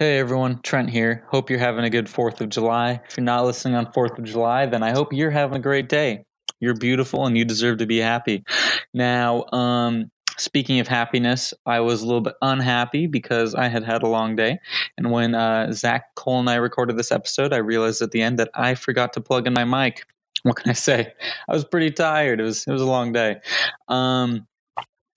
Hey everyone, Trent here. Hope you're having a good 4th of July. If you're not listening on 4th of July, then I hope you're having a great day. You're beautiful and you deserve to be happy. Now, um, speaking of happiness, I was a little bit unhappy because I had had a long day. And when uh, Zach Cole and I recorded this episode, I realized at the end that I forgot to plug in my mic. What can I say? I was pretty tired. It was it was a long day. Um,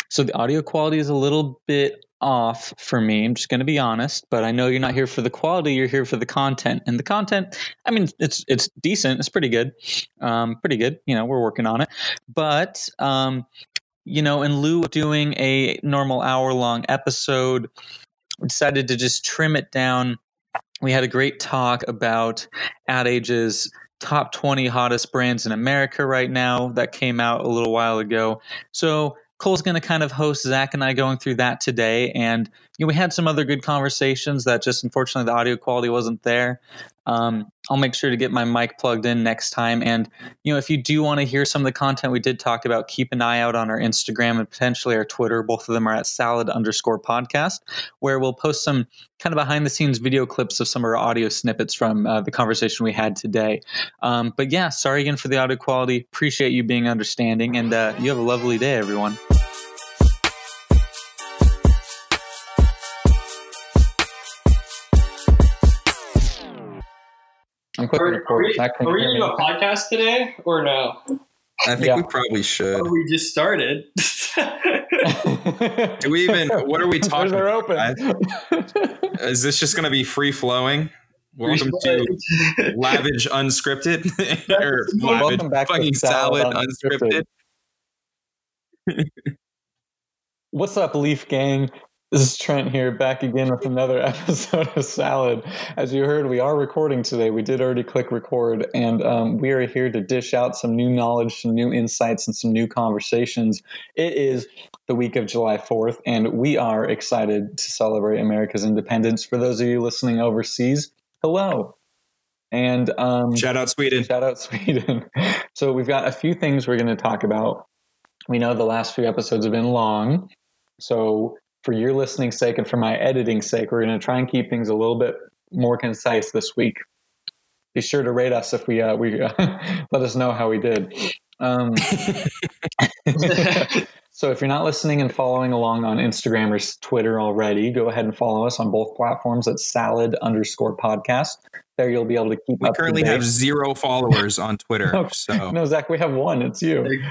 so the audio quality is a little bit off for me. I'm just going to be honest, but I know you're not here for the quality. You're here for the content, and the content. I mean, it's it's decent. It's pretty good. Um, pretty good. You know, we're working on it. But um, you know, in lieu of doing a normal hour long episode, decided to just trim it down. We had a great talk about Ad Age's top 20 hottest brands in America right now that came out a little while ago. So Cole's going to kind of host Zach and I going through that today. And you know, we had some other good conversations that just unfortunately the audio quality wasn't there. Um, I'll make sure to get my mic plugged in next time. And, you know, if you do want to hear some of the content we did talk about, keep an eye out on our Instagram and potentially our Twitter. Both of them are at salad underscore podcast, where we'll post some kind of behind the scenes video clips of some of our audio snippets from uh, the conversation we had today. Um, but yeah, sorry again for the audio quality. Appreciate you being understanding. And uh, you have a lovely day, everyone. I'm Are, record. are we, Zach, can are you we hear doing a podcast today or no? I think Yeah. we probably should. Oh, we just started. Do we even? What are we talking? They're about? open. Is this just going to be free flowing? Welcome to Lavish Unscripted or Welcome Lavish back to Salad Salad Unscripted. Unscripted. What's up, Leaf Gang? This is Trent here, back again with another episode of Salad. As you heard, we are recording today. We did already click record, and um, we are here to dish out some new knowledge, some new insights, and some new conversations. It is the week of July 4th, and we are excited to celebrate America's independence. For those of you listening overseas, hello. And um, Shout out Sweden. Shout out Sweden. so we've got a few things we're going to talk about. We know the last few episodes have been long. So for your listening sake and for my editing sake, we're going to try and keep things a little bit more concise this week. Be sure to rate us if we uh, we uh, let us know how we did. Um, so if you're not listening and following along on Instagram or Twitter already, go ahead and follow us on both platforms at salad underscore podcast. There you'll be able to keep We currently have zero followers on Twitter. No, So, No, Zach, we have one. It's you.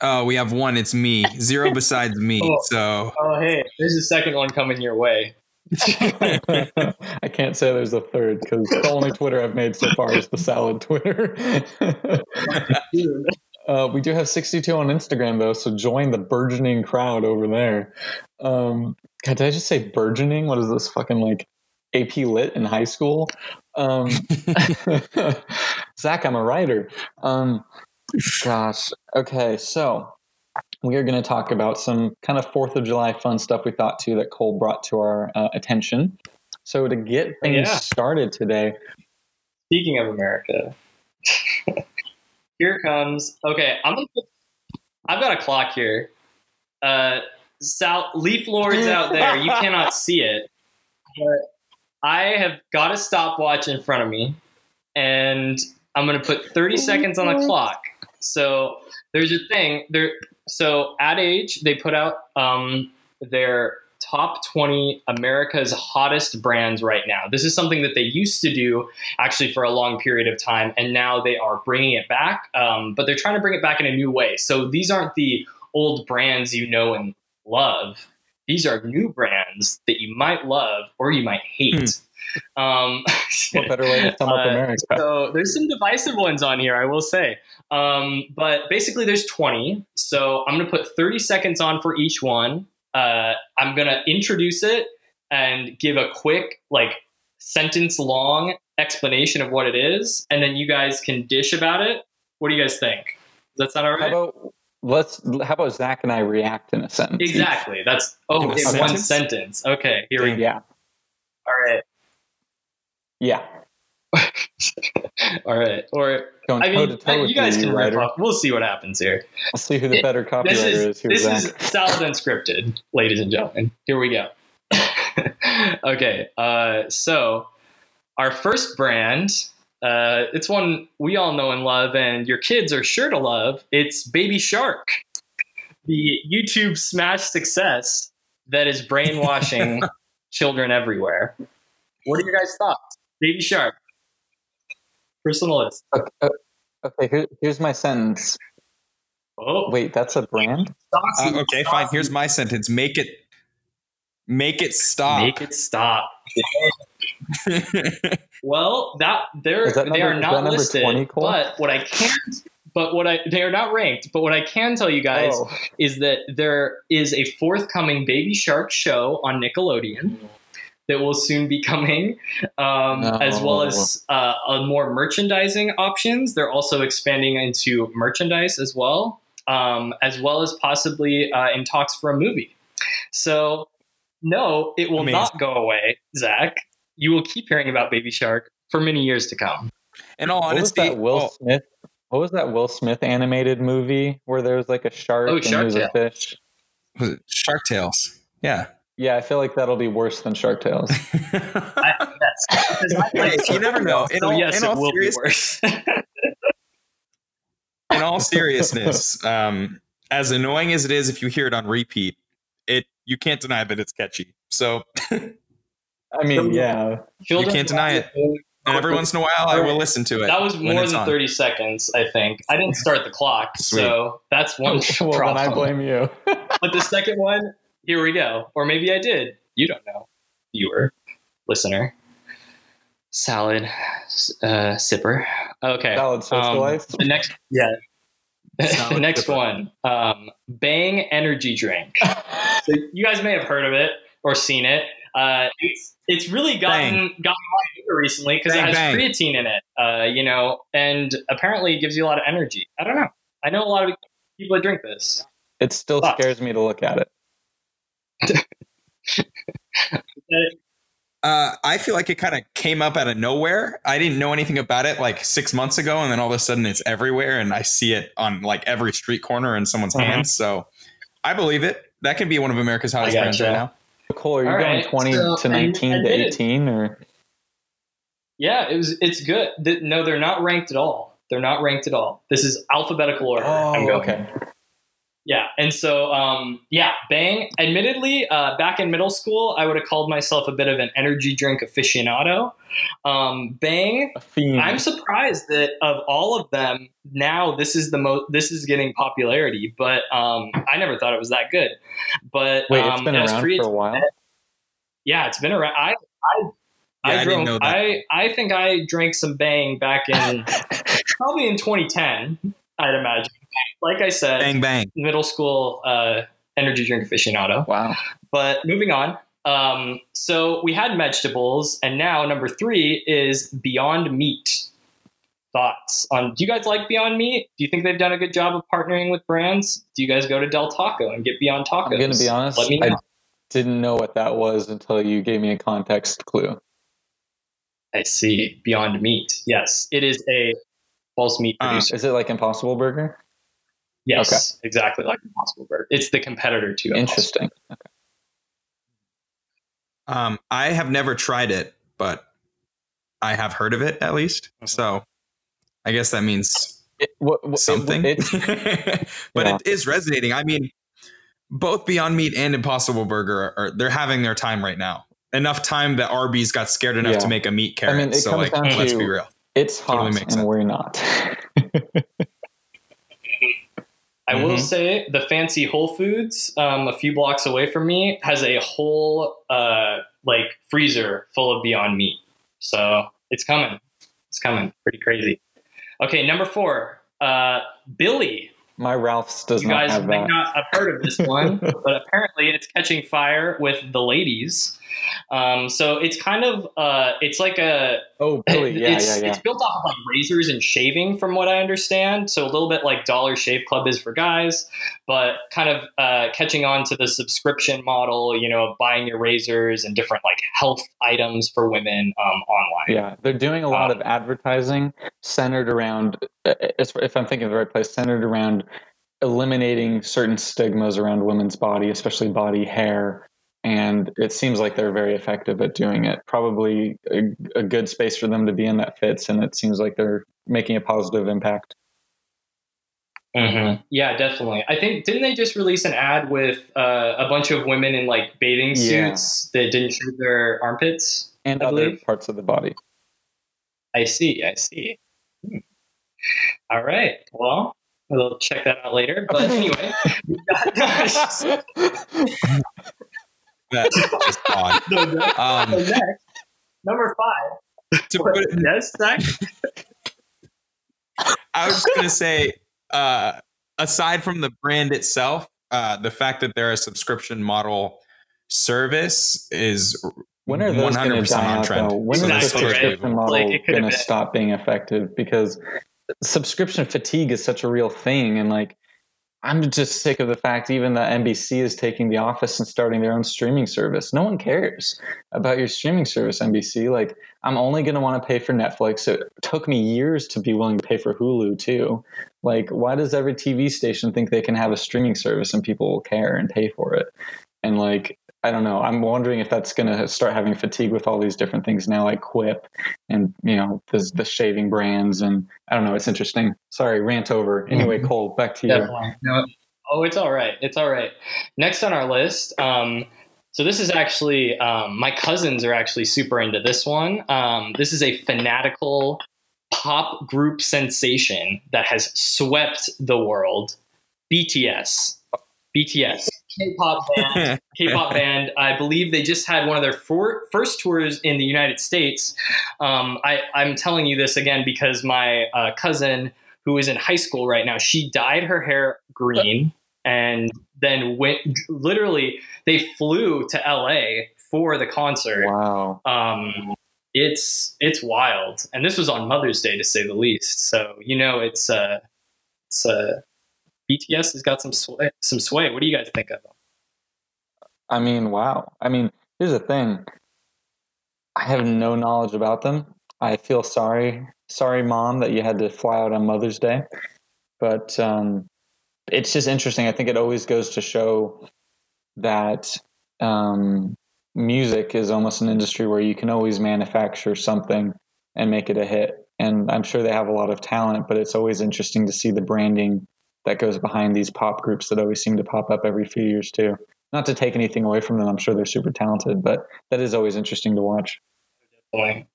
Oh, we have one. It's me. Zero besides me. Oh. So, oh, hey, there's a second one coming your way. I can't say there's a third because the only Twitter I've made so far is the salad Twitter. uh, we do have 62 on Instagram though, so join the burgeoning crowd over there. Um, God, did I just say burgeoning? What is this fucking like AP Lit in high school? Um, Zach, I'm a writer. Um, gosh. Okay, so we are going to talk about some kind of Fourth of July fun stuff we thought too that Cole brought to our uh, attention. So to get things Yeah. started today, Speaking of America, here comes. Okay, I'm. Gonna, I've got a clock here. Uh, Sal, leaf lords out there, you cannot see it, but I have got a stopwatch in front of me, and I'm gonna put 30 seconds on the clock. So there's a thing there. So Ad Age, they put out um, their top 20 America's hottest brands right now. This is something that they used to do actually for a long period of time, and now they are bringing it back. Um, but they're trying to bring it back in a new way. So these aren't the old brands you know and love. These are new brands that you might love or you might hate. Um, what better way to sum up Uh, America? so there's some divisive ones on here, I will say. Um, but basically, there's 20. So I'm going to put 30 seconds on for each one. Uh, I'm going to introduce it and give a quick, like, sentence long explanation of what it is. And then you guys can dish about it. What do you guys think? Does that sound all How about let's? How about Zach and I react in a sentence? exactly. That's, oh, a in one sentence? sentence. Okay, here we go. Yeah. All right. Yeah. All right. Or, Going I mean, you guys can write off. We'll see what happens here. We'll see who the better copywriter this is. is this is salad unscripted, ladies and gentlemen. Here we go. okay, uh, so our first brand, uh, it's one we all know and love, and your kids are sure to love. It's Baby Shark, the YouTube smash success that is brainwashing children everywhere. What are your guys' thoughts? Baby Shark, personalist. Okay, uh, okay here, here's my sentence. Oh, Wait, that's a brand? Uh, okay, fine. Here's my sentence. Make it make it stop. Make it stop. Well, that they're Is that they number- are not listed. 20, but what I can't but what I they are not ranked. But what I can tell you guys Oh. is that there is a forthcoming Baby Shark show on Nickelodeon that will soon be coming, um, No. as well as uh, a more merchandising options. They're also expanding into merchandise as well, um, as well as possibly uh, in talks for a movie. So, no, it will Amazing. not go away, Zach. You will keep hearing about Baby Shark for many years to come. In all What was honesty, that Will oh, Smith? What was that Will Smith animated movie where there was like a shark Oh, and Shark he was a fish? was it Shark Tales. Yeah. Yeah, I feel like that'll be worse than Shark Tales. I, yes, because I Hey, like you never know. In So all, yes, in it will be worse. in all seriousness, um, as annoying as it is, if you hear it on repeat, it you can't deny that it's catchy. So, I mean, yeah. you can't deny it. And every once in a while, I will listen to it. That was more it's than on. 30 seconds, I think. I didn't start the clock, Sweet. so that's one well, then problem. I blame you. But the second one, here we go. Or maybe I did. You don't know. Viewer, listener, salad, uh, sipper. Okay. Salad Um, socialite. the next, yeah. the next sipper. one, um, Bang Energy Drink. So you guys may have heard of it or seen it. Uh, it's it's really gotten gotten a lot bigger recently because it has bang. creatine in it. Uh, you know, and apparently it gives you a lot of energy. I don't know. I know a lot of people that drink this. It still Thoughts? scares me to look at it. Uh, I feel like it kind of came up out of nowhere. I didn't know anything about it like six months ago, and then all of a sudden it's everywhere, and I see it on like every street corner in someone's Mhm. hands. So I believe it. That can be one of America's hottest brands gotcha. right now. Cole, are you All going right, 20 so- to 19 to admit it. 18 or? Yeah, it was. It's good. Th- No, they're not ranked at all. They're not ranked at all. This is alphabetical order. I'm Oh, going. okay. Yeah, and so um, yeah, Bang. Admittedly, uh, back in middle school, I would have called myself a bit of an energy drink aficionado. Um, Bang. I'm surprised that of all of them, now this is the most. This is getting popularity, but um, I never thought it was that good. But Wait, um, it's been around creatine- for a while. Yeah, it's been around. I I Yeah, I didn't drank- know that. I I think I drank some Bang back in probably in 2010. I'd imagine. Like I said, Bang bang. middle school uh, energy drink aficionado. Wow. But moving on. Um, so we had vegetables, and now number three is Beyond Meat. Thoughts on? Do you guys like Beyond Meat? Do you think they've done a good job of partnering with brands? Do you guys go to Del Taco and get Beyond Tacos? I'm going to be honest. Let me I didn't know what that was until you gave me a context clue. I see. Beyond Meat. Yes, it is a false meat Uh, producer. Is it like Impossible Burger? Yes, exactly like Impossible Burger. It's the competitor to Impossible. Interesting. Um, I have never tried it, but I have heard of it at least. Mhm. So I guess that means It, what, what- it- something. but Yeah. it is resonating. I mean, both Beyond Meat and Impossible Burger are they're having their time right now. Enough time that Arby's got scared enough Yeah. to make a meat carrot. mean, it so comes like, down let's to- be real. it's hot Totally makes and sense. we're not. I will Mhm. say the fancy Whole Foods, um, a few blocks away from me, has a whole uh, like freezer full of Beyond Meat. So it's coming. It's coming. Pretty crazy. Okay, number four, uh, Billy. My Ralph's does you not have that. You guys may not have heard of this one, but apparently it's catching fire with the ladies. Um, so it's kind of uh, it's like a oh, Billy. Yeah, it's, yeah, yeah. it's built off of like razors and shaving, from what I understand. So a little bit like Dollar Shave Club is for guys, but kind of uh, catching on to the subscription model, you know, of buying your razors and different like health items for women um, online. Yeah, they're doing a lot Um, of advertising centered around, uh, if I'm thinking of the right place, centered around eliminating certain stigmas around women's body, especially body hair and it seems like they're very effective at doing it. Probably a, a good space for them to be in that fits, and it seems like they're making a positive impact. Mm-hmm. Yeah, definitely. I think didn't they just release an ad with uh, a bunch of women in like bathing Yeah. suits that didn't show their armpits? and I other believe. parts of the body. I see. I see. Hmm. All right. Well, we'll check that out later. But anyway, we got- That's just odd. So next- Um, so next, number five. to put it, Yes, Zach? I was just gonna say, uh, aside from the brand itself, uh, the fact that they're a subscription model service is When are those going to 100% die on out? trend. Though? When is the Exactly right. subscription model Like, going to stop being effective? Because subscription fatigue is such a real thing, and like I'm just sick of the fact even that NBC is taking The Office and starting their own streaming service. No one cares about your streaming service, NBC. Like I'm only going to want to pay for Netflix. It took me years to be willing to pay for Hulu too. Like why does every TV station think they can have a streaming service and people will care and pay for it? And like I don't know. I'm wondering if that's going to start having fatigue with all these different things now, like Quip and you know the the shaving brands, and I don't know. It's interesting. Sorry, rant over. Anyway, Cole, back to you. No. Oh, it's all right. It's all right. Next on our list. Um, so this is actually um, my cousins are actually super into this one. Um, this is a fanatical pop group sensation that has swept the world. BTS. BTS. K-pop band. K-pop band. I believe they just had one of their four, first tours in the United States. Um, I, I'm telling you this again because my uh, cousin, who is in high school right now, she dyed her hair green and then went. Literally, they flew to LA for the concert. Wow. Um, it's it's wild, and this was on Mother's Day to say the least. So you know, it's uh, it's uh, BTS has got some sway, some sway. What do you guys think of them? I mean, wow. I mean, here's the thing. I have no knowledge about them. I feel sorry, sorry, mom, that you had to fly out on Mother's Day. But um, it's just interesting. I think it always goes to show that um, music is almost an industry where you can always manufacture something and make it a hit. And I'm sure they have a lot of talent, but it's always interesting to see the branding that goes behind these pop groups that always seem to pop up every few years too not to take anything away from them. I'm sure they're super talented, but that is always interesting to watch.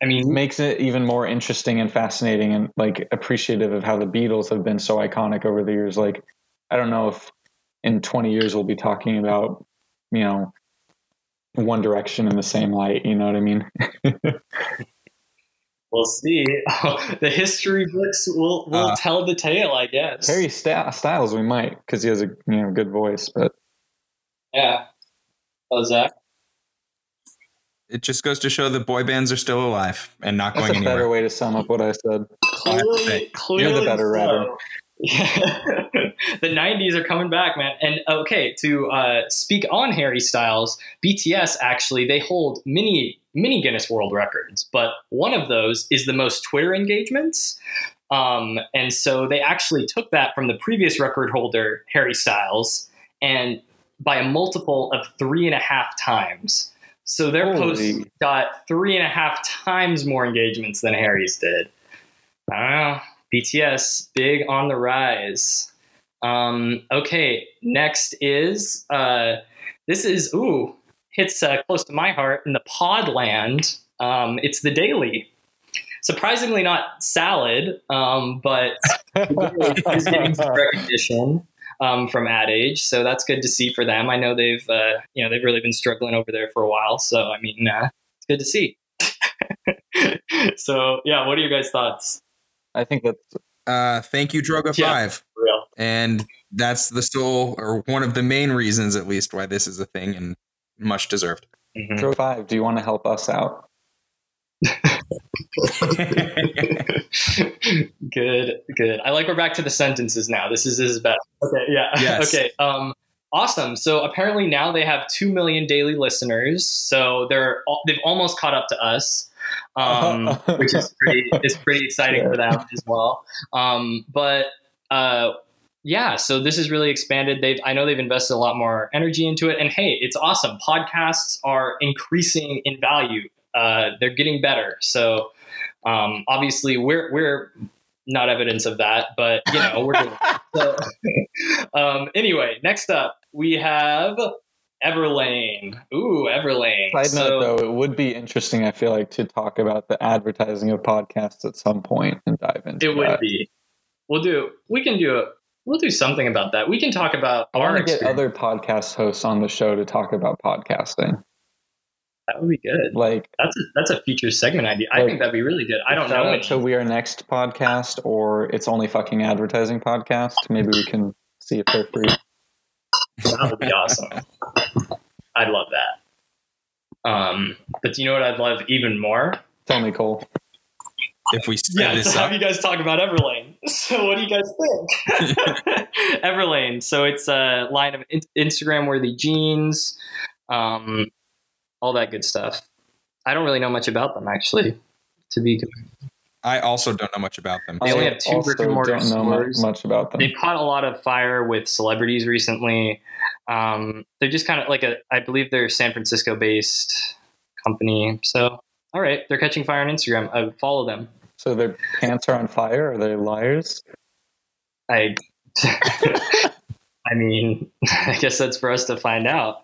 I It mean, makes it even more interesting and fascinating and like appreciative of how the Beatles have been so iconic over the years. Like, I don't know if in 20 years we'll be talking about, you know, One Direction in the same light. You know what I mean? we'll see. the history books will will Uh, tell the tale, I guess. Harry St- Styles, we might because he has a you know good voice, but yeah. Oh, Zach. it just goes to show that boy bands are still alive and not that's going a anywhere. better way to sum up what I said. Clearly, clearly you're the better so. writer. Yeah. the 90s are coming back, man. And okay, to uh, speak on Harry Styles, BTS actually they hold many many Guinness World Records, but one of those is the most Twitter engagements. Um, and so they actually took that from the previous record holder, Harry Styles, and by a multiple of three and a half times. So their Holy. got three and a half times more engagements than Harry's did. I don't know. BTS, big on the rise. Um, okay, next is uh, this is ooh hits uh, close to my heart in the Podland. Um, it's the Daily. Surprisingly, not salad, um, but is getting some recognition um, from Ad Age, so that's good to see for them. I know they've uh, you know they've really been struggling over there for a while, so I mean uh, it's good to see. so yeah, what are your guys' thoughts? I think that. Uh, thank you, Droga Yeah. Five, Real. and that's the sole or one of the main reasons, at least, why this is a thing and much deserved. Mhm. Pro Five. Do you want to help us out? good, good. I like we're back to the sentences now. This is this is better. Okay, yeah. Yes. okay. Um awesome. So apparently now they have 2 million daily listeners. So they're they've almost caught up to us. Um which is pretty is pretty exciting for them as well. Um but uh yeah, so this is really expanded. They've I know they've invested a lot more energy into it, and hey, it's awesome. Podcasts are increasing in value. Uh, they're getting better. So um, obviously, we're we're not evidence of that, but you know we're doing. so, um, anyway, next up we have Everlane. Ooh, Everlane. Side So- note, though, it would be interesting. I feel like to talk about the advertising of podcasts at some point and dive into It would be. We'll do. We can do it. We'll do something about that. We can talk about I our want to get other podcast hosts on the show to talk about podcasting. That would be good. Like, That's a, that's a future segment idea. I think that'd be really good. I don't know. out to We Are Next podcast or It's Only Fucking Advertising podcast. Maybe we can see if they're free. That would be awesome. I'd love that. Um, but do you know what I'd love even more? Tell me, Cole. If we sped Yeah, this to have you guys talk about Everlane. So, what do you guys think? Everlane. So, it's a line of Instagram worthy jeans, um, all that good stuff. I don't really know much about them, actually. To be, I also don't know much about them. They only have two also brick and mortar don't know mu- stores. much about them. they've caught a lot of fire with celebrities recently. Um, they're just kind of like a, I believe they're San Francisco based company. So, all right, they're catching fire on Instagram. I follow them. So their pants are on fire? Are they liars? I, I mean, I guess that's for us to find out.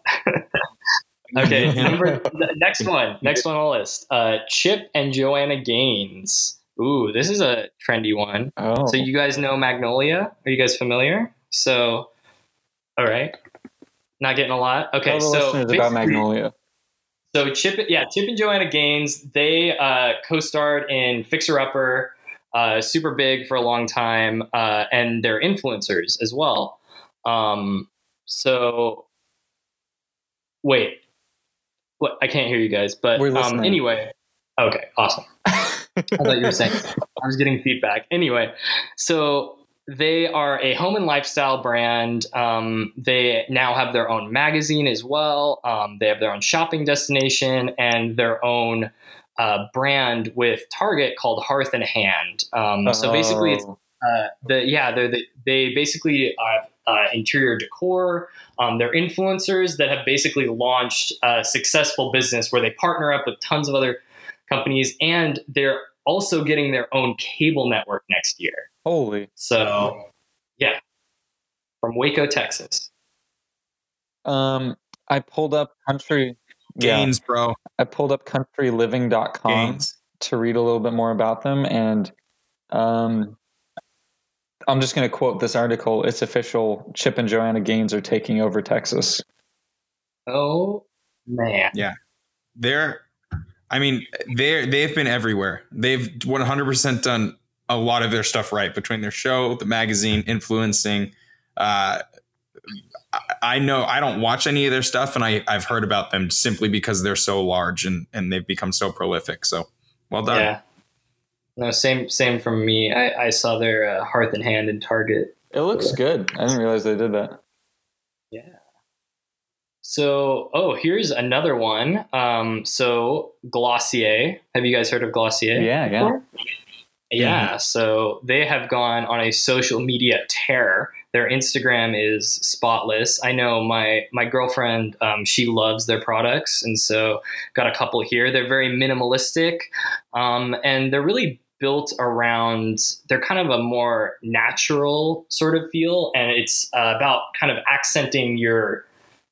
okay, number next one, next one on the list. Uh, Chip and Joanna Gaines. Ooh, this is a trendy one. Oh, So you guys know Magnolia? Are you guys familiar? So, all right, not getting a lot. Okay, Tell the so listeners about Magnolia. So Chip, yeah, Chip and Joanna Gaines, they uh, co-starred in Fixer Upper, uh, super big for a long time, uh, and they're influencers as well. Um, so, wait, what? I can't hear you guys, but um, anyway, okay, awesome. I thought you were saying I was getting feedback. Anyway, so they are a home and lifestyle brand. Um, they now have their own magazine as well. Um, they have their own shopping destination and their own uh, brand with Target called Hearth and Hand. Um, so basically, it's Oh. uh, the yeah they're the, they basically have uh, interior decor um, they're influencers that have basically launched a successful business where they partner up with tons of other companies and they're also getting their own cable network next year holy. so yeah from waco texas Um, I pulled up country. Yeah, Gaines, bro. I pulled up countryliving.com Gaines. to read a little bit more about them, and um, I'm just going to quote this article. It's official. Chip and Joanna Gaines are taking over Texas. oh man Yeah, They're, I mean, they're they've been everywhere. They've 100% done a lot of their stuff right between their show, the magazine, influencing. Uh, I- I know I don't watch any of their stuff, and I I've heard about them simply because they're so large and and they've become so prolific. So, well done. yeah no same same from me i, I saw their uh, hearth and hand in target It looks good. I didn't realize they did that. Yeah. So, oh, here's another one. Um, so Glossier. Have you guys heard of Glossier? Yeah, yeah. before? Yeah. So they have gone on a social media tear. Their Instagram is spotless. I know my my girlfriend. Um, she loves their products, and so got a couple here. They're very minimalistic, um, and they're really built around. They're kind of a more natural sort of feel, and it's uh, about kind of accenting your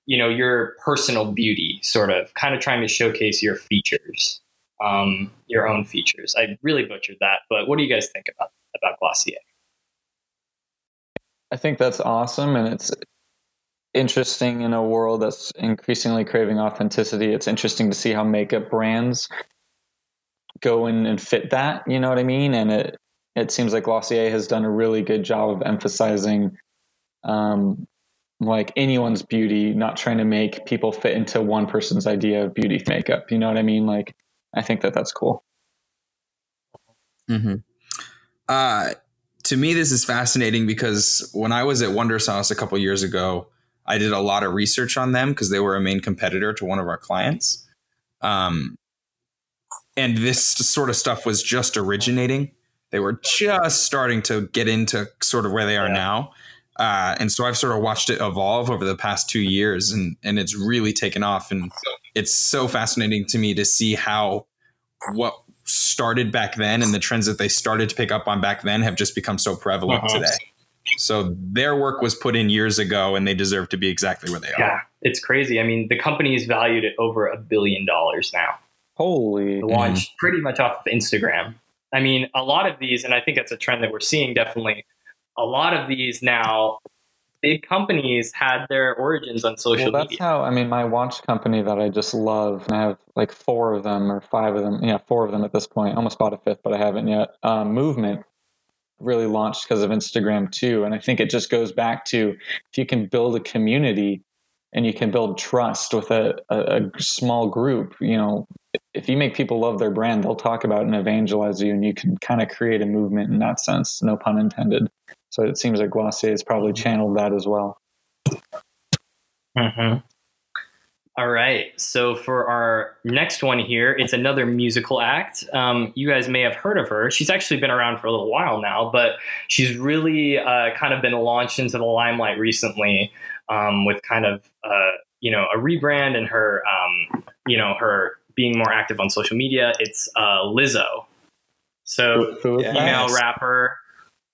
you know your personal beauty sort of kind of trying to showcase your features um, your own features i really butchered that but what do you guys think about about glossier I think that's awesome, and it's interesting in a world that's increasingly craving authenticity. It's interesting to see how makeup brands go in and fit that. You know what I mean? And it it seems like Glossier has done a really good job of emphasizing, um, like anyone's beauty, not trying to make people fit into one person's idea of beauty makeup. You know what I mean? Like, I think that that's cool. Mm-hmm. Uh, to me, this is fascinating because when I was at Wonder Sauce a couple years ago, I did a lot of research on them because they were a main competitor to one of our clients. Um, and this sort of stuff was just originating. They were just starting to get into sort of where they are Yeah. now. Uh, and so I've sort of watched it evolve over the past two years, and and it's really taken off. And it's so fascinating to me to see how what started back then and the trends that they started to pick up on back then have just become so prevalent Uh-huh. today. So their work was put in years ago, and they deserve to be exactly where they are. Yeah, it's crazy. I mean, the company is valued at over a billion dollars now. Holy. Launched pretty much off of Instagram. I mean, a lot of these, and I think that's a trend that we're seeing definitely. A lot of these now, big companies had their origins on social Well, that's media. how I mean my watch company that I just love, and I have like four of them or five of them. Yeah, four of them at this point. Almost bought a fifth, but I haven't yet. Um, Movement really launched because of Instagram too, and I think it just goes back to if you can build a community and you can build trust with a, a, a small group. You know, if you make people love their brand, they'll talk about and evangelize you, and you can kind of create a movement in that sense. No pun intended. So it seems like Glossier has probably channeled that as well. Mhm. All right. So for our next one here, it's another musical act. Um, you guys may have heard of her. She's actually been around for a little while now, but she's really uh, kind of been launched into the limelight recently um, with kind of uh, you know a rebrand and her um, you know her being more active on social media. It's uh, Lizzo. So Who- who is Yeah. that? female Nice. rapper.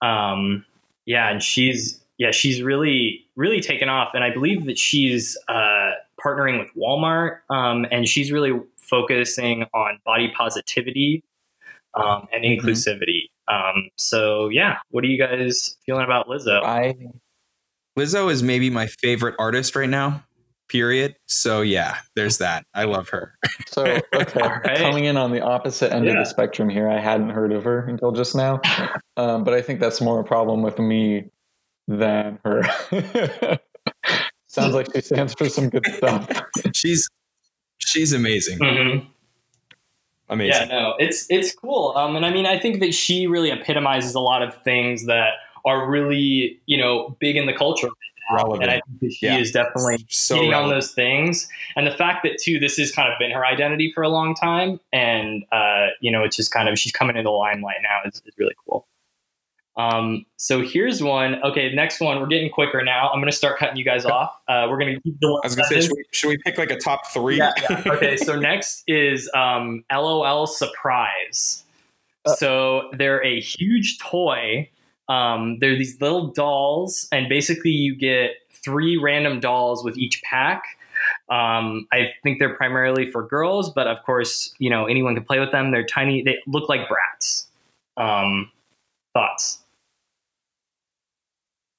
Um, yeah, and she's yeah she's really really taken off, and I believe that she's uh, partnering with Walmart, um, and she's really focusing on body positivity um, and Mhm. inclusivity. Um, so yeah, what are you guys feeling about Lizzo? I Lizzo is maybe my favorite artist right now. Period. So yeah, there's that. I love her. So okay, All right. coming in on the opposite end of the spectrum here, I hadn't heard of her until just now, um, but I think that's more a problem with me than her. Sounds like she stands for some good stuff. She's she's amazing. Mhm. Amazing. Yeah, no, it's it's cool. Um, and I mean, I think that she really epitomizes a lot of things that are really you know big in the culture. Relevant. And I think that she Yeah. is definitely so hitting on those things, and the fact that too, this has kind of been her identity for a long time, and uh, you know, it's just kind of she's coming into the limelight now is, is really cool. Um, so here's one. Okay, next one. We're getting quicker now. I'm going to start cutting you guys off. Uh, we're going to keep the one. I was gonna say, should we, should we pick like a top three? Yeah, yeah. Okay, so next is um, LOL Surprise. Uh. so they're a huge toy. Um, they're these little dolls, and basically you get three random dolls with each pack. Um, I think they're primarily for girls, but of course, you know anyone can play with them. They're tiny. They look like brats. Um, thoughts?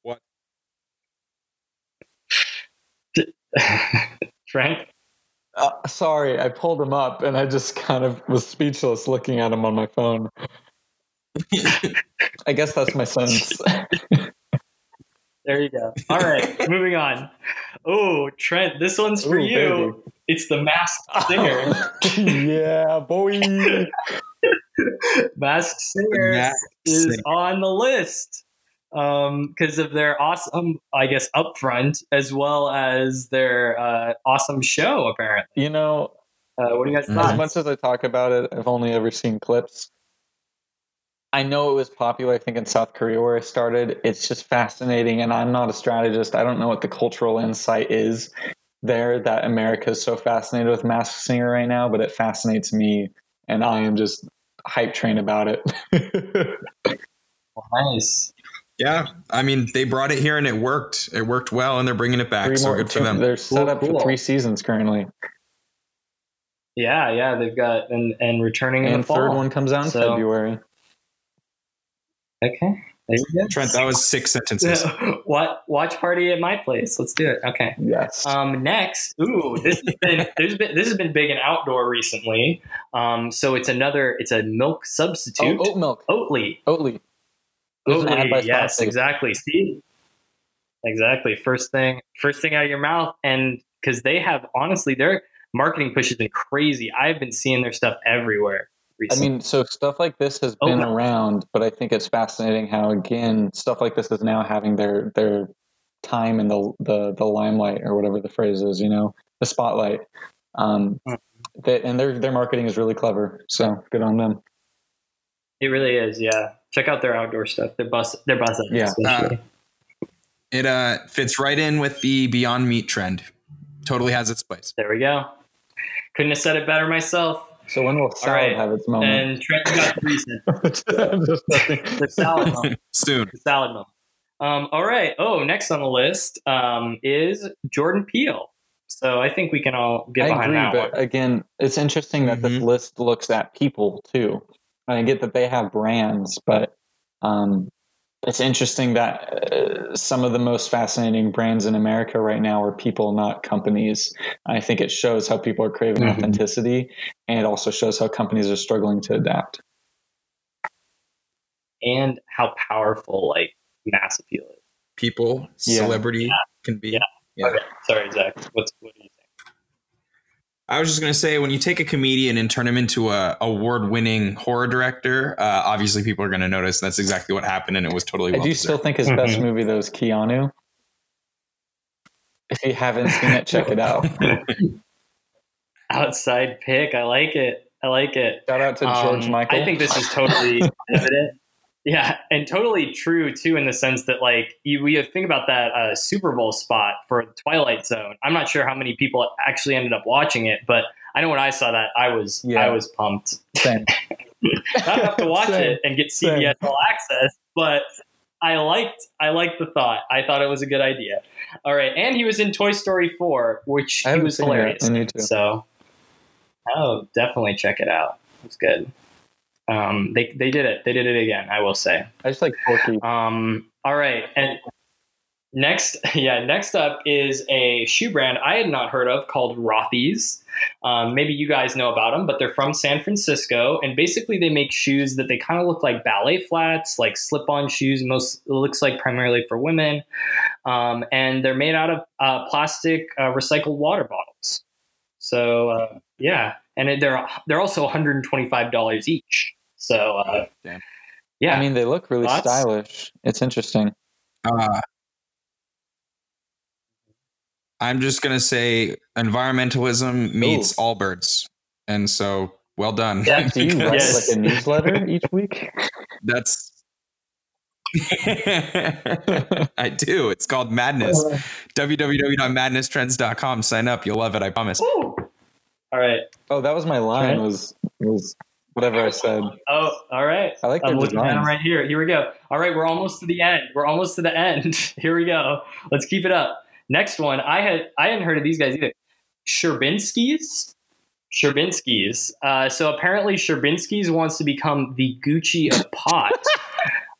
What? Frank? Uh, sorry, I pulled him up and I just kind of was speechless looking at him on my phone. I guess that's my sentence. There you go. All right, moving on. Oh, Trent, this one's for Ooh, you. It's the Masked Singer. yeah, boy. Masked Singer Masked is Singer. on the list because of their awesome, I guess, upfront as well as their uh, awesome show. Apparently, You know, uh, what do you guys as much as I talk about it, I've only ever seen clips. I know it was popular, I think, in South Korea where I started. It's just fascinating, and I'm not a strategist. I don't know what the cultural insight is there that America is so fascinated with Masked Singer right now, but it fascinates me, and I am just hype train about it. Nice. Yeah, I mean, they brought it here and it worked. It worked well, and they're bringing it back. Three So more- good for them. They're set Cool, up cool. for three seasons currently, Yeah, yeah, they've got and and returning in and the fall. third one comes out in So- February. Okay, there you go. Trent, that was six sentences. what watch party at my place? Let's do it. Okay. Yes. Um, next, ooh, this has been there's been this has been big in outdoor recently. Um, so it's another it's a milk oh, substitute, oat milk. Oatly. Oatly. There's an ad by Oatly, yes, exactly. See, exactly. First thing, first thing out of your mouth, and because they have honestly, their marketing push has been crazy. I've been seeing their stuff everywhere. I mean, so stuff like this has Oh, been no. around, but I think it's fascinating how again stuff like this is now having their their time in the the the limelight or whatever the phrase is, you know, the spotlight. Um, Hmm. that and their their marketing is really clever. So good on them. it really is. Yeah, check out their outdoor stuff. They're bus. They're buzzing. Yeah. especially. It uh fits right in with the Beyond Meat trend. Totally has its place. There we go. Couldn't have said it better myself. So when will salad right. have its moment? And Trent got three cents. The salad moment. Soon. The salad moment. Um, all right. Oh, next on the list um, is Jordan Peele. So I think we can all get I behind agree, that but one. again, it's interesting that this Mhm. list looks at people too. And I get that they have brands, but um, it's interesting that uh, some of the most fascinating brands in America right now are people, not companies. I think it shows how people are craving Mhm. authenticity, and it also shows how companies are struggling to adapt. And how powerful like mass appeal is. People, Yeah. celebrity can be. Yeah. Yeah. Okay. Sorry, Zach. What's what do you think? I was just gonna say when you take a comedian and turn him into a award-winning horror director, uh, obviously people are gonna notice. That's exactly what happened, and it was totally. I well do still think his best Mhm. movie though is Keanu. If you haven't seen it, check it out. Outside pick. I like it. I like it. Shout out to George Um, Michael. I think this is totally evident. Yeah, and totally true too, in the sense that like you, we think about that uh, Super Bowl spot for Twilight Zone. I'm not sure how many people actually ended up watching it, but I know when I saw that, I was Yeah. I was pumped. Same. Not enough to watch Same. it and get CBS All Access, but I liked I liked the thought. I thought it was a good idea. All right, and he was in Toy Story 4, which I he was seen it yet, hilarious. and you in. So, oh, definitely check it out. It's good. Um, they they did it. They did it again. I will say. I just like Forky. Um, all right, and next, yeah, next up is a shoe brand I had not heard of called Rothy's. Um, maybe you guys know about them, but they're from San Francisco, and basically they make shoes that they kind of look like ballet flats, like slip-on shoes. Most it looks like primarily for women, um, and they're made out of uh, plastic uh, recycled water bottles. So uh, yeah, and it- they're they're also one hundred and twenty-five dollars each. So uh, Damn. yeah, I mean, they look really Thoughts? stylish. It's interesting. Uh, I'm just gonna say environmentalism meets Ooh. Allbirds, and so well done. Yeah. Do you write Yes. like a newsletter each week? That's. I do. It's called Madness. www.madnesstrends.com. Sign up. You'll love it. I promise. Woo! All right. Oh, that was my line. Right. Was was whatever I said. Oh, all right. I like I'm looking right here. Here we go. All right, we're almost to the end. We're almost to the end. Here we go. Let's keep it up. Next one. I had I hadn't heard of these guys either. Sherbinskis. Sherbinskis. Uh, so apparently Sherbinskis wants to become the Gucci of pot.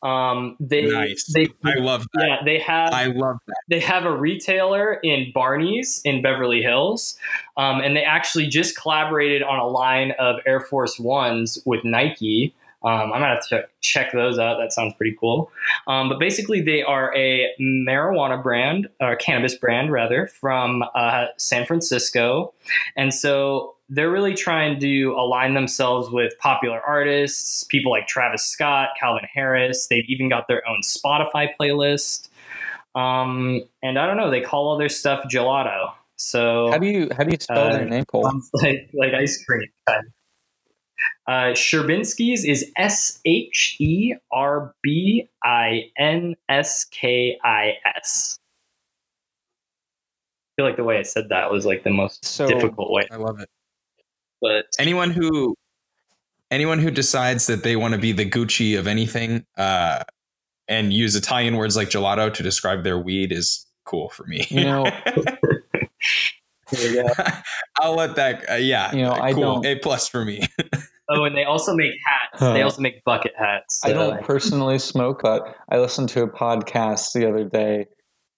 um, they Nice. they I love that. yeah they have I love that. they have a retailer in Barney's in Beverly Hills, um, and they actually just collaborated on a line of Air Force Ones with Nike. Um, I'm gonna have to check those out. That sounds pretty cool. Um, but basically, they are a marijuana brand or cannabis brand rather from uh, San Francisco, and so they're really trying to align themselves with popular artists, people like Travis Scott, Calvin Harris. They've even got their own Spotify playlist. Um, and I don't know, they call all their stuff gelato. So How do you how do you spell Uh, their name, Cole? like like ice cream. Kind. Uh, Sherbinski's is S H E R B I N S K I S. I feel like the way I said that was like the most So- difficult way, I love it. but Anyone who anyone who decides that they want to be the Gucci of anything uh, and use Italian words like gelato to describe their weed is cool for me. You know, here we go. I'll let that. Uh, yeah, You know, I cool. don't- A plus for me. Oh, and they also make hats. They also make bucket hats. I don't personally smoke, but I listened to a podcast the other day,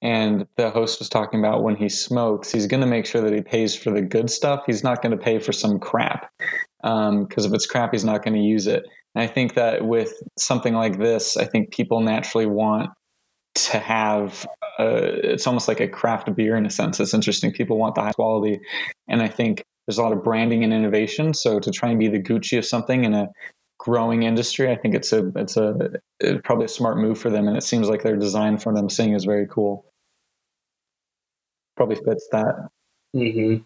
and the host was talking about when he smokes, he's going to make sure that he pays for the good stuff. He's not going to pay for some crap, because if it's crap, he's not going to use it. And I think that with something like this, I think people naturally want to have. Uh, it's almost like a craft beer in a sense. It's interesting. People want the high quality, and I think there's a lot of branding and innovation. So to try and be the Gucci of something in a growing industry, I think it's a it's a it's probably a smart move for them, and it seems like their design for them seeing is very cool. Probably fits that. hmm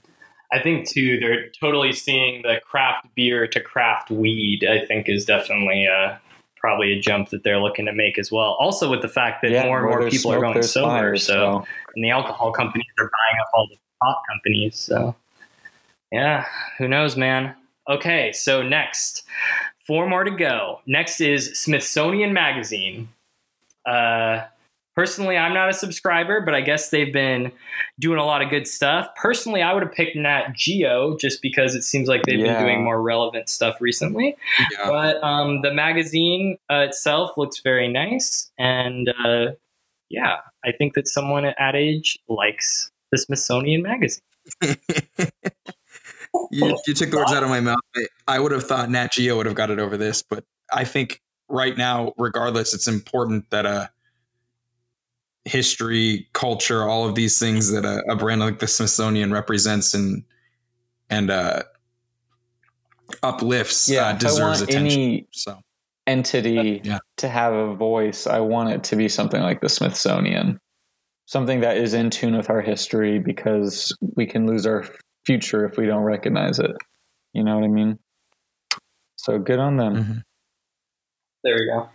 I think too, they're totally seeing the craft beer to craft weed. I think is definitely uh, probably a jump that they're looking to make as well. Also, with the fact that Yeah, more and more people are going sober, fire, so and the alcohol companies are buying up all the pot companies. So, yeah, who knows, man? Okay, so next, four more to go. Next is Smithsonian Magazine. Uh, personally, I'm not a subscriber, but I guess they've been doing a lot of good stuff. Personally, I would have picked Nat Geo just because it seems like they've Yeah. been doing more relevant stuff recently. Yeah. But um, the magazine uh, itself looks very nice, and uh, yeah, I think that someone at Ad Age likes the Smithsonian magazine. you, you took the words out of my mouth. I, I would have thought Nat Geo would have got it over this, but I think right now, regardless, it's important that a history, culture, all of these things that a, a brand like the Smithsonian represents and and uh, uplifts Yeah, uh, deserves want attention. any so entity Yeah. to have a voice, I want it to be something like the Smithsonian, something that is in tune with our history because we can lose our future if we don't recognize it. You know what I mean? So good on them. Mhm. There we go.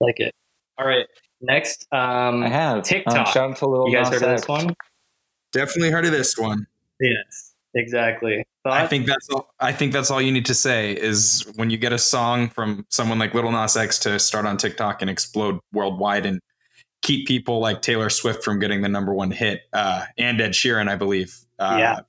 Like it. All right. Next, um, I have TikTok. Um, shout out to Lil you guys Nas heard of this one? definitely heard of this one. Yes, exactly. I think that's all. I think that's all you need to say is when you get a song from someone like Lil Nas X to start on TikTok and explode worldwide and keep people like Taylor Swift from getting the number one hit uh, and Ed Sheeran, I believe. Uh, Yeah.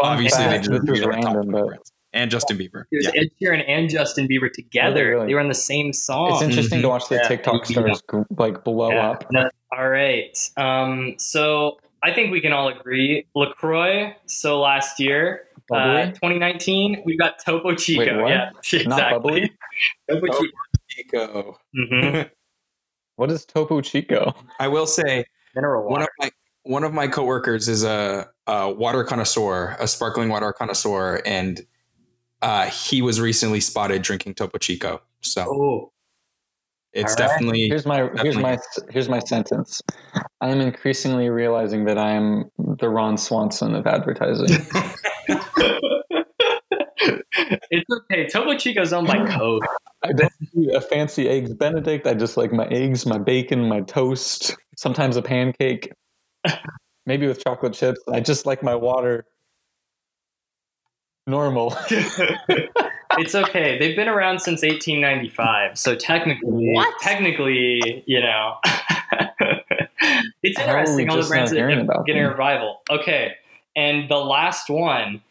Fun obviously they fact, deserve this to is be the top random, but and Justin Bieber. It was Yeah. Ed Sheeran and Justin Bieber together. Really? They were on the same song. it's interesting Mhm. to watch the Yeah. TikTok stars gr- like blow Yeah. up. No- All right. Um, so I think we can all agree. LaCroix. So last year, uh, 2019, we got Topo Chico. Wait, what? Yeah, exactly. Not bubbly. Topo Oh. Chico. Chico. Mhm. What is Topo Chico? I will say Mineral one water. of my one of my coworkers is a, a water connoisseur, a sparkling water connoisseur, and uh, he was recently spotted drinking Topo Chico. So Oh, it's All right. definitely Here's my here's my here's my sentence. I am increasingly realizing that I am the Ron Swanson of advertising. it's okay. Topo Chico's owned by Coke. I don't need a fancy eggs Benedict. I just like my eggs, my bacon, my toast, sometimes a pancake, maybe with chocolate chips. I just like my water normal. it's okay. They've been around since 1895, so technically, What? technically, you know, it's How are we interesting. All the brands that are getting a them? revival. Okay, and the last one.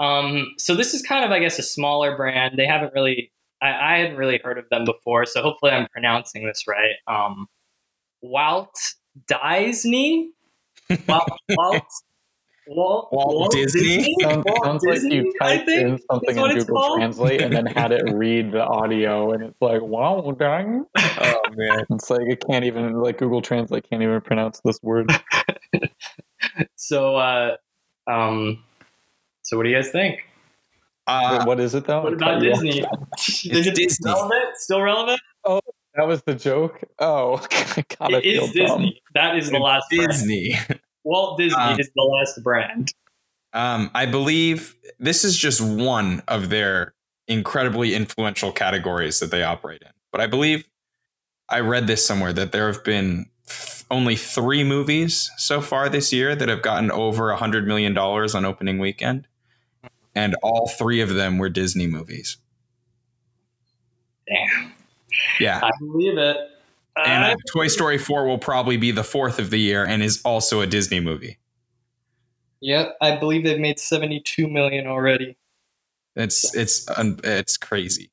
Um, so this is kind of, I guess, a smaller brand. They haven't really, I, I hadn't really heard of them before. So hopefully, I'm pronouncing this right. Um, Walt Disney. Walt. Walt Walt, Walt Disney? Sounds, Walt sounds like you typed in something in Google called. Translate and then had it read the audio, and it's like, wow, dang. oh man. It's like it can't even like Google Translate can't even pronounce this word. So, uh, um, so what do you guys think? Uh, what is it though? What about cut you off. Disney? It's Is it Disney. relevant? Still relevant? That was the joke. Oh, God, I It feel Disney. dumb. That is the last brand. Disney. Walt Disney Uh, is the last brand. Um, I believe this is just one of their incredibly influential categories that they operate in. But I believe I read this somewhere that there have been th- only three movies so far this year that have gotten over a hundred million dollars on opening weekend, and all three of them were Disney movies. Damn. Yeah, I believe it. and Toy Story Four will probably be the fourth of the year and is also a Disney movie. yep, I believe they've made 72 million already. It's it's un- it's crazy.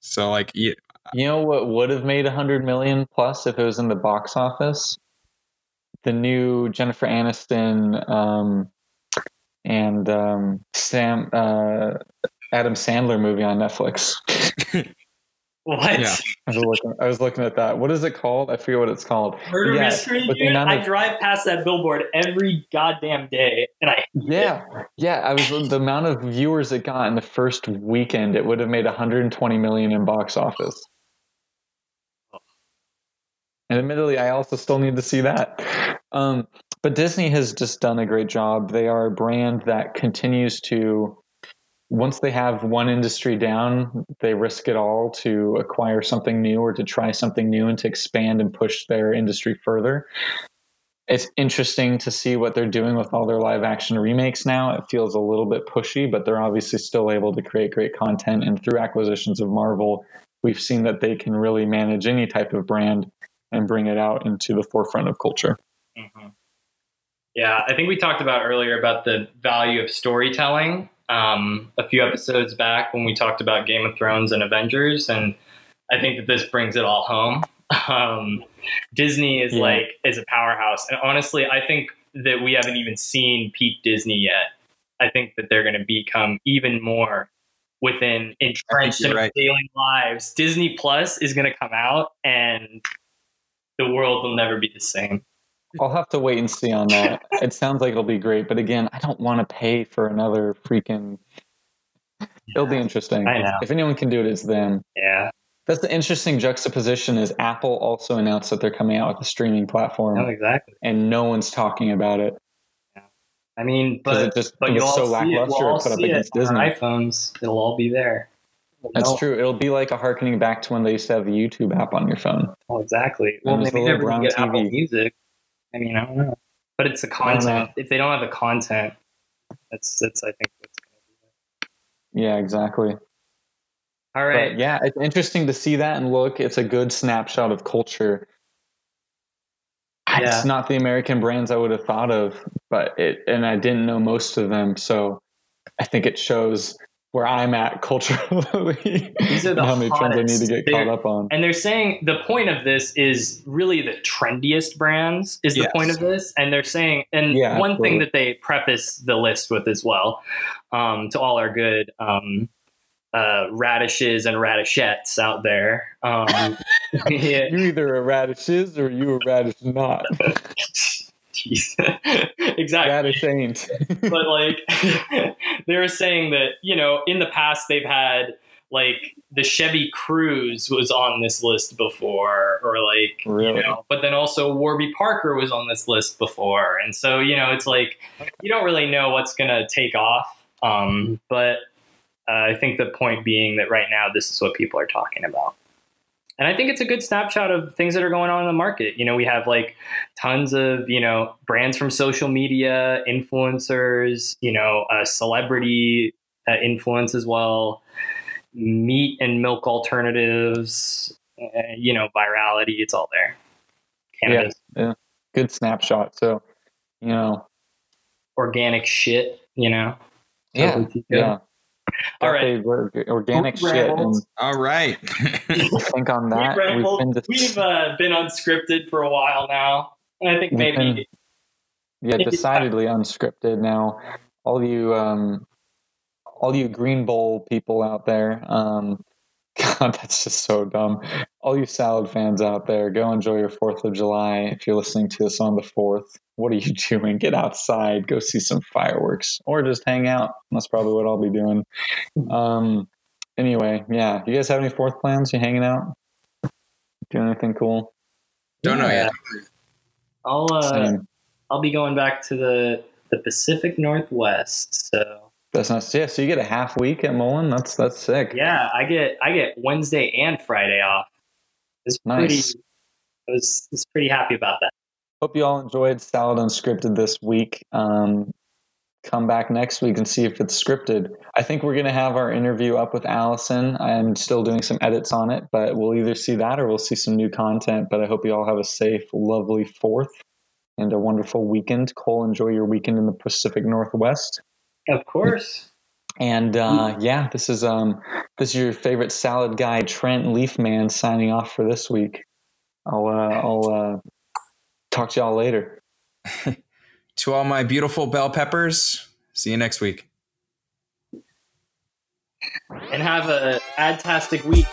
So like, yeah, You know what would have made a hundred million plus if it was in the box office? The new Jennifer Aniston um, and um, Sam uh, Adam Sandler movie on Netflix. What? Yeah. I was looking. I was looking at that. What is it called? I forget what it's called. Murder Yeah, mystery, dude. I of- drive past that billboard every goddamn day, and I Yeah, yeah. I was the amount of viewers it got in the first weekend. It would have made 120 million in box office. And admittedly, I also still need to see that. Um, but Disney has just done a great job. They are a brand that continues to once they have one industry down, they risk it all to acquire something new or to try something new and to expand and push their industry further. It's interesting to see what they're doing with all their live action remakes now. It feels a little bit pushy, but they're obviously still able to create great content. And through acquisitions of Marvel, we've seen that they can really manage any type of brand and bring it out into the forefront of culture. Mm-hmm. Yeah, I think we talked about earlier about the value of storytelling um, a few episodes back when we talked about Game of Thrones and Avengers, and I think that this brings it all home. Um, Disney is yeah. like is a powerhouse, and honestly, I think that we haven't even seen peak Disney yet. I think that they're going to become even more within entrenched in right. daily lives. Disney Plus is going to come out, and the world will never be the same. I'll have to wait and see on that. it sounds like it'll be great, but again, I don't want to pay for another freaking. Yeah, it'll be interesting. I know. If anyone can do it, it's them. Yeah. That's the interesting juxtaposition. Is Apple also announced that they're coming out with a streaming platform? Oh, exactly. And no one's talking about it. Yeah. I mean, but it just but it was so lackluster. We'll put up against Disney. iPhones, it'll all be there. That's no. true. It'll be like a harkening back to when they used to have the YouTube app on your phone. Oh, exactly. Well, maybe never get TV. Apple Music. I mean, I don't know, but it's the content. If they don't have the content, that's that's I think what's going to be. Yeah, exactly. All right. But yeah, it's interesting to see that and look. It's a good snapshot of culture. Yeah. It's not the American brands I would have thought of, but it and I didn't know most of them, so I think it shows where I'm at culturally. These are the how many trends I need to get caught up on. And they're saying the point of this is really the trendiest brands is yes. the point of this. And they're saying, and yeah, one absolutely. thing that they preface the list with as well, um, to all our good um, uh, radishes and radishettes out there. Um, yeah. You either a radishes or you a radish not. exactly. Radish ashamed. but like they were saying that you know in the past they've had like the Chevy Cruze was on this list before, or like really? you know, but then also Warby Parker was on this list before, and so you know it's like you don't really know what's gonna take off. Um, but uh, I think the point being that right now this is what people are talking about and I think it's a good snapshot of things that are going on in the market. You know, we have like tons of you know brands from social media, influencers, you know, uh, celebrity uh, influence as well, meat and milk alternatives, uh, you know, virality. It's all there. Yeah, yeah, good snapshot. So, you know, organic shit. You know. Yeah, yeah. All right. Organic shit. And All right. think on that. We We've been, dis- we've, uh, been unscripted for a while now. And I think maybe. Been, yeah, maybe decidedly unscripted now. All you, um, all you Green Bowl people out there, um, God, that's just so dumb. All you salad fans out there, go enjoy your 4th of July. If you're listening to this on the 4th, what are you doing? Get outside, go see some fireworks, or just hang out. That's probably what I'll be doing. Um, anyway, yeah. You guys have any 4th plans? You hanging out? Doing anything cool? Don't know yet. I'll, uh, I'll be going back to the, the Pacific Northwest. So that's not yeah. So you get a half week at Mullen. That's that's sick. Yeah, I get I get Wednesday and Friday off. It's pretty. Nice. I was, was pretty happy about that. Hope you all enjoyed Salad Unscripted this week. Um, come back next week and see if it's scripted. I think we're going to have our interview up with Allison. I'm still doing some edits on it, but we'll either see that or we'll see some new content. But I hope you all have a safe, lovely fourth and a wonderful weekend. Cole, enjoy your weekend in the Pacific Northwest. Of course. And uh, yeah, this is um this is your favorite salad guy, Trent Leafman, signing off for this week. I'll uh, I'll uh, talk to y'all later. to all my beautiful bell peppers, see you next week. And have a fantastic week.